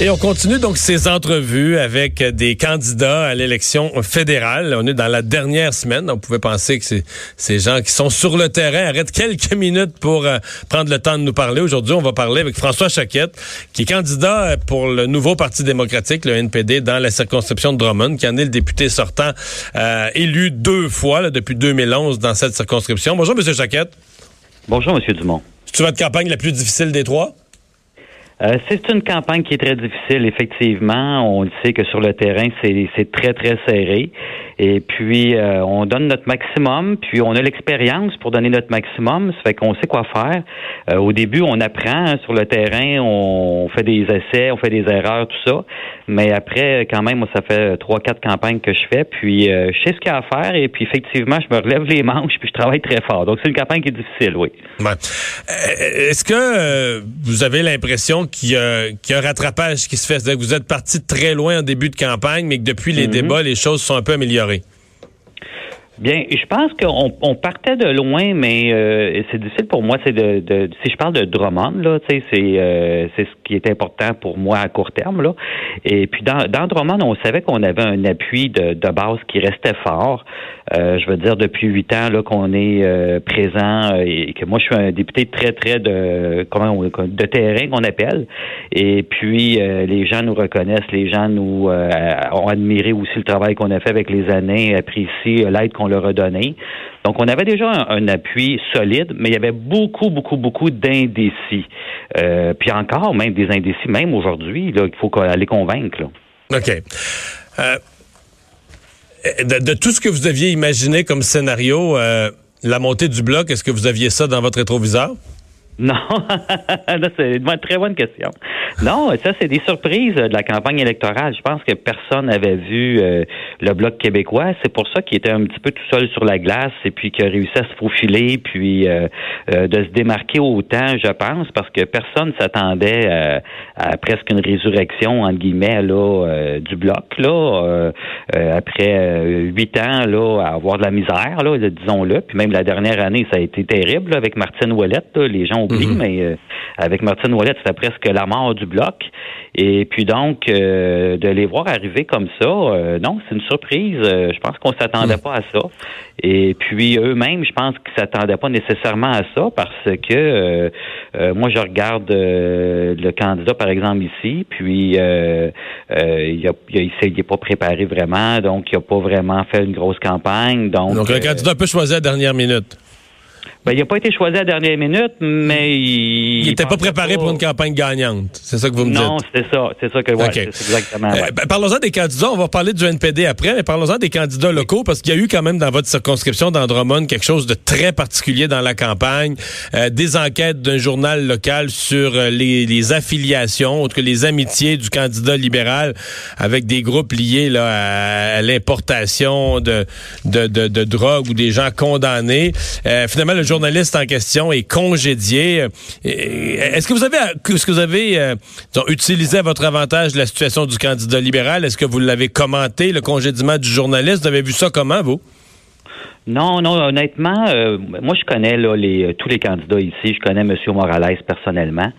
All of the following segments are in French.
Et on continue donc ces entrevues avec des candidats à l'élection fédérale. On est dans la dernière semaine. On pouvait penser que ces gens qui sont sur le terrain arrêtent quelques minutes pour euh, prendre le temps de nous parler. Aujourd'hui, on va parler avec François Chaquette, qui est candidat pour le nouveau Parti démocratique, le NPD, dans la circonscription de Drummond, qui en est le député sortant, euh, élu deux fois là, depuis 2011 dans cette circonscription. Bonjour, Monsieur Chaquette. Bonjour, Monsieur Dumont. C'est votre campagne la plus difficile des trois? Euh, c'est une campagne qui est très difficile, effectivement. On sait que sur le terrain, c'est très, très serré. Et puis, euh, on donne notre maximum, puis on a l'expérience pour donner notre maximum. Ça fait qu'on sait quoi faire. Euh, au début, on apprend hein, sur le terrain, on fait des essais, on fait des erreurs, tout ça. Mais après, quand même, moi, ça fait trois, quatre campagnes que je fais. Puis, je sais ce qu'il y a à faire. Et puis, effectivement, je me relève les manches, puis je travaille très fort. Donc, c'est une campagne qui est difficile, oui. Est-ce que vous avez l'impression qu'il y, a un rattrapage qui se fait? Que vous êtes parti très loin en début de campagne, mais que depuis les mhm. débats, les choses sont un peu améliorées. Bien, je pense qu'on partait de loin, mais euh, c'est difficile pour moi. C'est de, si je parle de Drummond là, c'est euh, c'est ce qui est important pour moi à court terme là. Et puis dans, dans Drummond, on savait qu'on avait un appui de, de base qui restait fort. Euh, je veux dire depuis huit ans là qu'on est présent et que moi je suis un député très très de comment de terrain qu'on appelle. Et puis les gens nous reconnaissent, les gens nous ont admiré aussi le travail qu'on a fait avec les années, apprécient l'aide qu'on on leur a. Donc, on avait déjà un, appui solide, mais il y avait beaucoup, beaucoup, beaucoup d'indécis. Euh, puis encore, même des indécis, même aujourd'hui, il faut aller convaincre. OK. Euh, de, tout ce que vous aviez imaginé comme scénario, euh, la montée du bloc, est-ce que vous aviez ça dans votre rétroviseur? Non, c'est une très bonne question. Non, ça, c'est des surprises de la campagne électorale. Je pense que personne n'avait vu euh, le Bloc québécois. C'est pour ça qu'il était un petit peu tout seul sur la glace et puis qu'il a réussi à se faufiler puis euh, euh, de se démarquer autant, je pense, parce que personne s'attendait à presque une résurrection, entre guillemets, là, du Bloc, là, après huit ans, là, à avoir de la misère, là, disons-le. Puis même la dernière année, ça a été terrible avec Martine Ouellette. Les gens mhm. mais avec Martine Ouellette, c'était presque la mort du bloc. Et puis donc, euh, de les voir arriver comme ça, euh, non, c'est une surprise. Euh, je pense qu'on s'attendait hmm. pas à ça. Et puis eux-mêmes, je pense qu'ils s'attendaient pas nécessairement à ça parce que moi, je regarde le candidat, par exemple, ici, puis il a, il, pas préparé vraiment, donc il a pas vraiment fait une grosse campagne. Donc, donc le candidat peut choisir à la dernière minute. Ben, il n'a pas été choisi à la dernière minute, mais il. N'était pas préparé pour une campagne gagnante. C'est ça que vous me dites. Non, c'est ça. C'est ça que ouais, c'est exactement. Euh, ben, parlons-en des candidats. On va parler du NPD après, mais parlons-en des candidats locaux parce qu'il y a eu quand même dans votre circonscription d'Andromone quelque chose de très particulier dans la campagne. Euh, des enquêtes d'un journal local sur euh, les, les, affiliations, autres que les amitiés du candidat libéral avec des groupes liés là, à, l'importation de, de, de, de, drogue ou des gens condamnés. finalement, le journaliste en question est congédié. Est-ce que vous avez, est-ce que vous avez euh, utilisé à votre avantage la situation du candidat libéral? Est-ce que vous l'avez commenté, le congédiement du journaliste? Vous avez vu ça comment, vous? Non, non, honnêtement, euh, moi je connais les, tous les candidats ici. Je connais M. Morales personnellement.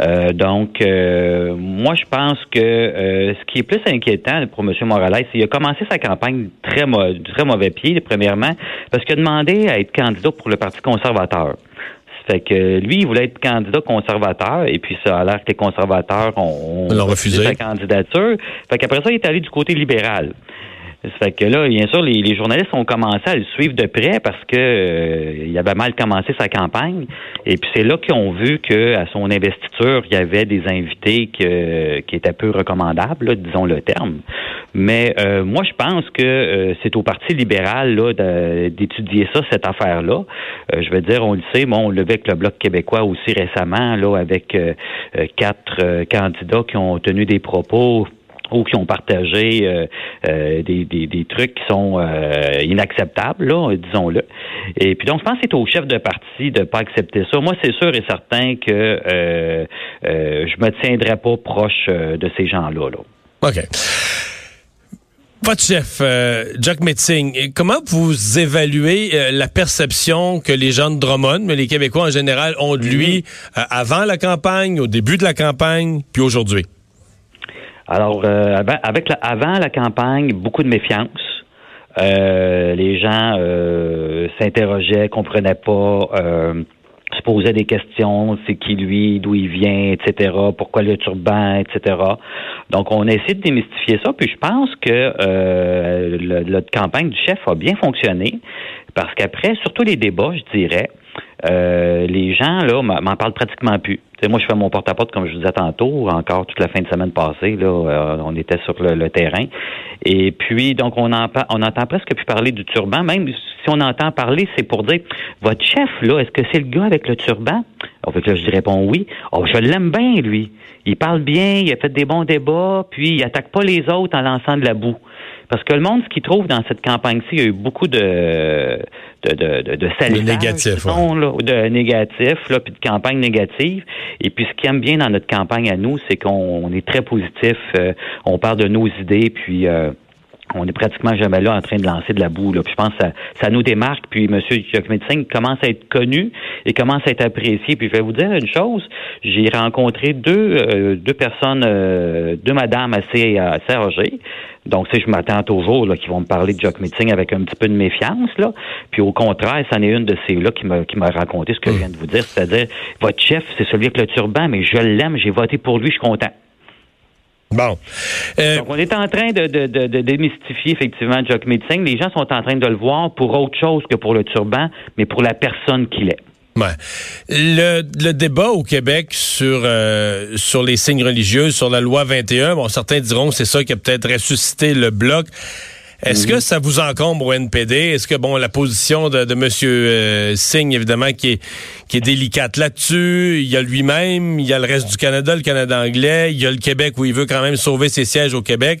Euh, donc, moi je pense que ce qui est plus inquiétant pour M. Morales, c'est qu'il a commencé sa campagne très, très mauvais pied, premièrement, parce qu'il a demandé à être candidat pour le Parti conservateur. Fait que lui, il voulait être candidat conservateur, et puis ça a l'air que les conservateurs ont, refusé sa candidature. Fait qu'après ça, il est allé du côté libéral. Ça fait que là, bien sûr, les, journalistes ont commencé à le suivre de près parce que euh, il avait mal commencé sa campagne. Et puis c'est là qu'ils ont vu qu'à son investiture, il y avait des invités qui étaient peu recommandables, disons le terme. Mais euh, moi, je pense que euh, c'est au Parti libéral là d'étudier ça, cette affaire-là. je veux dire, on le sait, bon, on vu avec le Bloc québécois aussi récemment, là, avec quatre candidats qui ont tenu des propos ou qui ont partagé euh, euh, des, des, trucs qui sont euh, inacceptables, là, disons-le. Et puis donc, je pense que c'est au chef de parti de pas accepter ça. Moi, c'est sûr et certain que je me tiendrai pas proche de ces gens-là. Là. OK. Votre chef, Jack Metzing, comment vous évaluez la perception que les gens de Drummond, mais les Québécois en général, ont de lui mm-hmm. avant la campagne, au début de la campagne, puis aujourd'hui? Alors, euh, avec la, avant la campagne, beaucoup de méfiance. Euh, les gens euh, s'interrogeaient, comprenaient pas, euh, se posaient des questions, c'est qui lui, d'où il vient, etc., pourquoi le turban, etc. Donc, on a essayé de démystifier ça, puis je pense que euh, campagne du chef a bien fonctionné, parce qu'après, surtout les débats, je dirais, euh, les gens là m'en parlent pratiquement plus. Moi, je fais mon porte-à-porte, comme je vous disais tantôt, encore toute la fin de semaine passée, là, euh, on était sur le, terrain. Et puis, donc, on, en, on entend presque plus parler du turban. Même si on entend parler, c'est pour dire, votre chef, là, est-ce que c'est le gars avec le turban? En fait, là, je réponds oui. Oh, je l'aime bien, lui. Il parle bien, il a fait des bons débats, puis il attaque pas les autres en lançant de la boue. Parce que le monde, ce qu'il trouve dans cette campagne-ci, il y a eu beaucoup de de, de, de, de négatifs, de négatifs, là, puis de campagnes négatives. Et puis ce qui aime bien dans notre campagne à nous, c'est qu'on est très positif. Euh, on parle de nos idées, puis euh, on est pratiquement jamais là en train de lancer de la boue. Là. Puis je pense que ça, ça nous démarque. Puis M. Médecin commence à être connu et commence à être apprécié. Puis je vais vous dire une chose, j'ai rencontré deux, euh, deux personnes, euh, deux madames assez, assez âgées. Donc, si je m'attends toujours là, qui vont me parler de Jock Meeting avec un petit peu de méfiance, là. Puis au contraire, c'en est une de ces là qui m'a qui m'a raconté ce que je viens de vous dire, c'est-à-dire votre chef, c'est celui avec le turban, mais je l'aime, j'ai voté pour lui, je suis content. Bon. Euh, Donc, on est en train de, de, de, démystifier effectivement Jock Meeting. Les gens sont en train de le voir pour autre chose que pour le turban, mais pour la personne qu'il est. Ouais. Le, le, débat au Québec sur euh, sur les signes religieux, sur la loi 21, bon, certains diront que c'est ça qui a peut-être ressuscité le bloc. Est-ce que ça vous encombre au NPD? Est-ce que, bon, la position de, de M. Euh, Singh, évidemment, qui est, qui est délicate là-dessus, il y a lui-même, il y a le reste du Canada, le Canada anglais, il y a le Québec où il veut quand même sauver ses sièges au Québec.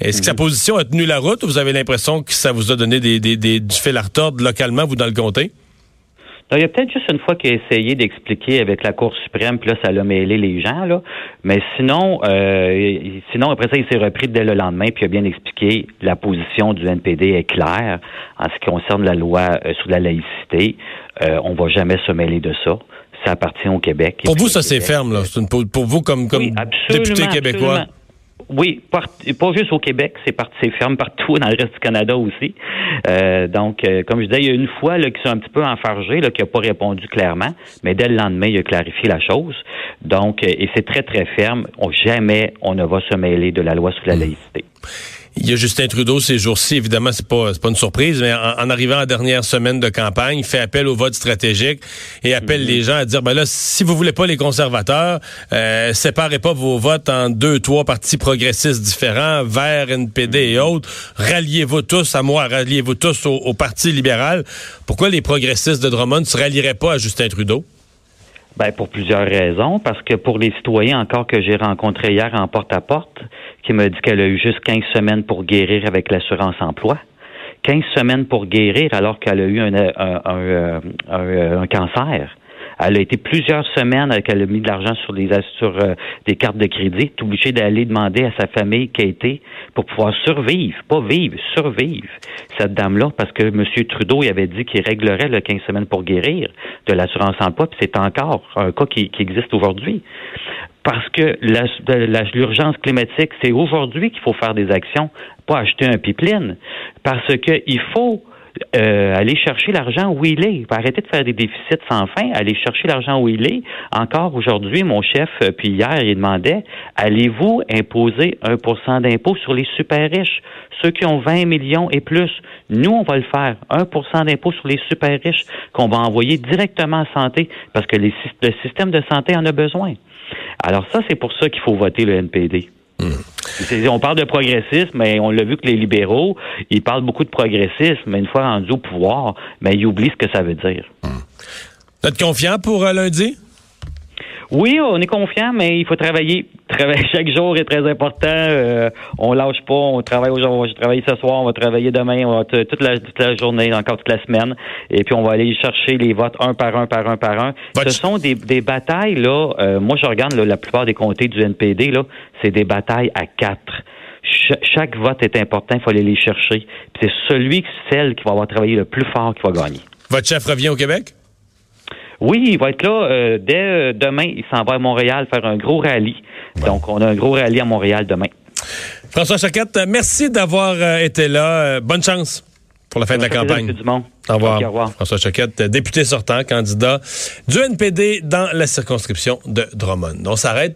Est-ce que sa mhm. position a tenu la route ou vous avez l'impression que ça vous a donné des, des, des, du fil à retordre localement, vous, dans le comté? Il y a peut-être juste une fois qu'il a essayé d'expliquer avec la Cour suprême, puis là, ça l'a mêlé les gens, là. Mais sinon, euh, sinon, après ça, il s'est repris dès le lendemain, puis il a bien expliqué la position du NPD est claire en ce qui concerne la loi euh, sur la laïcité. Euh, on va jamais se mêler de ça. Ça appartient au Québec. Pour vous, ça c'est ferme, là. pour, vous, comme, comme député québécois. Oui, pas juste au Québec, c'est c'est ferme partout dans le reste du Canada aussi. Euh, donc, euh, comme je disais, il y a une fois là, qui sont un petit peu enfargés, là, qui n'a pas répondu clairement, mais dès le lendemain, il a clarifié la chose. Donc, euh, et c'est très, très ferme. On, jamais on ne va se mêler de la loi sur la mmh. Il y a Justin Trudeau ces jours-ci, évidemment, c'est pas pas une surprise, mais en, arrivant à la dernière semaine de campagne, il fait appel au vote stratégique et appelle mhm. les gens à dire ben là, si vous voulez pas les conservateurs, euh, séparez pas vos votes en deux, trois partis progressistes différents, Vert, NPD et mhm. autres. Ralliez-vous tous à moi, ralliez-vous tous au, au Parti libéral. Pourquoi les progressistes de Drummond ne se rallieraient pas à Justin Trudeau? Ben, pour plusieurs raisons. Parce que pour les citoyens encore que j'ai rencontrés hier en porte-à-porte, qui me dit qu'elle a eu juste 15 semaines pour guérir avec l'assurance emploi. 15 semaines pour guérir alors qu'elle a eu un, un, un, cancer. Elle a été plusieurs semaines qu'elle a mis de l'argent sur des sur euh, des cartes de crédit, obligée d'aller demander à sa famille qui a été pour pouvoir survivre, pas vivre, survivre cette dame-là, parce que M. Trudeau avait dit qu'il réglerait le 15 semaines pour guérir de l'assurance emploi, puis c'est encore un cas qui, qui existe aujourd'hui parce que l'urgence climatique, c'est aujourd'hui qu'il faut faire des actions, pas acheter un pipeline, parce qu'il faut euh, aller chercher l'argent où il est. Arrêter de faire des déficits sans fin, aller chercher l'argent où il est. Encore aujourd'hui, mon chef, euh, puis hier, il demandait, allez-vous imposer un pourcent d'impôt sur les super riches, ceux qui ont 20 millions et plus? Nous, on va le faire. Un pour cent d'impôt sur les super riches qu'on va envoyer directement à santé parce que le système de santé en a besoin. Alors ça, c'est pour ça qu'il faut voter le NPD. Hmm. On parle de progressisme, mais on l'a vu que les libéraux, ils parlent beaucoup de progressisme, mais une fois rendus au pouvoir, mais ils oublient ce que ça veut dire. Hmm. Vous êtes confiant pour euh, lundi? Oui, on est confiant, mais il faut travailler. Travailler chaque jour est très important. Euh, on lâche pas. On travaille aujourd'hui. Je travaille ce soir. On va travailler demain. On va toute la, toute la journée, encore toute la semaine. Et puis on va aller chercher les votes un par un, par un, par un. Ce sont des, des batailles là. Euh, moi, je regarde la plupart des comtés du NPD là. C'est des batailles à quatre. chaque vote est important. Il faut aller les chercher. C'est celui, celle qui va avoir travaillé le plus fort qui va gagner. Votre chef revient au Québec? Oui, il va être là euh, dès euh, demain. Il s'en va à Montréal faire un gros rallye Donc, on a un gros rallye à Montréal demain. François Choquette, merci d'avoir été là. bonne chance pour la fin de la campagne. Du monde. Au revoir. au revoir. François Choquette, député sortant, candidat du NPD dans la circonscription de Drummond. On s'arrête.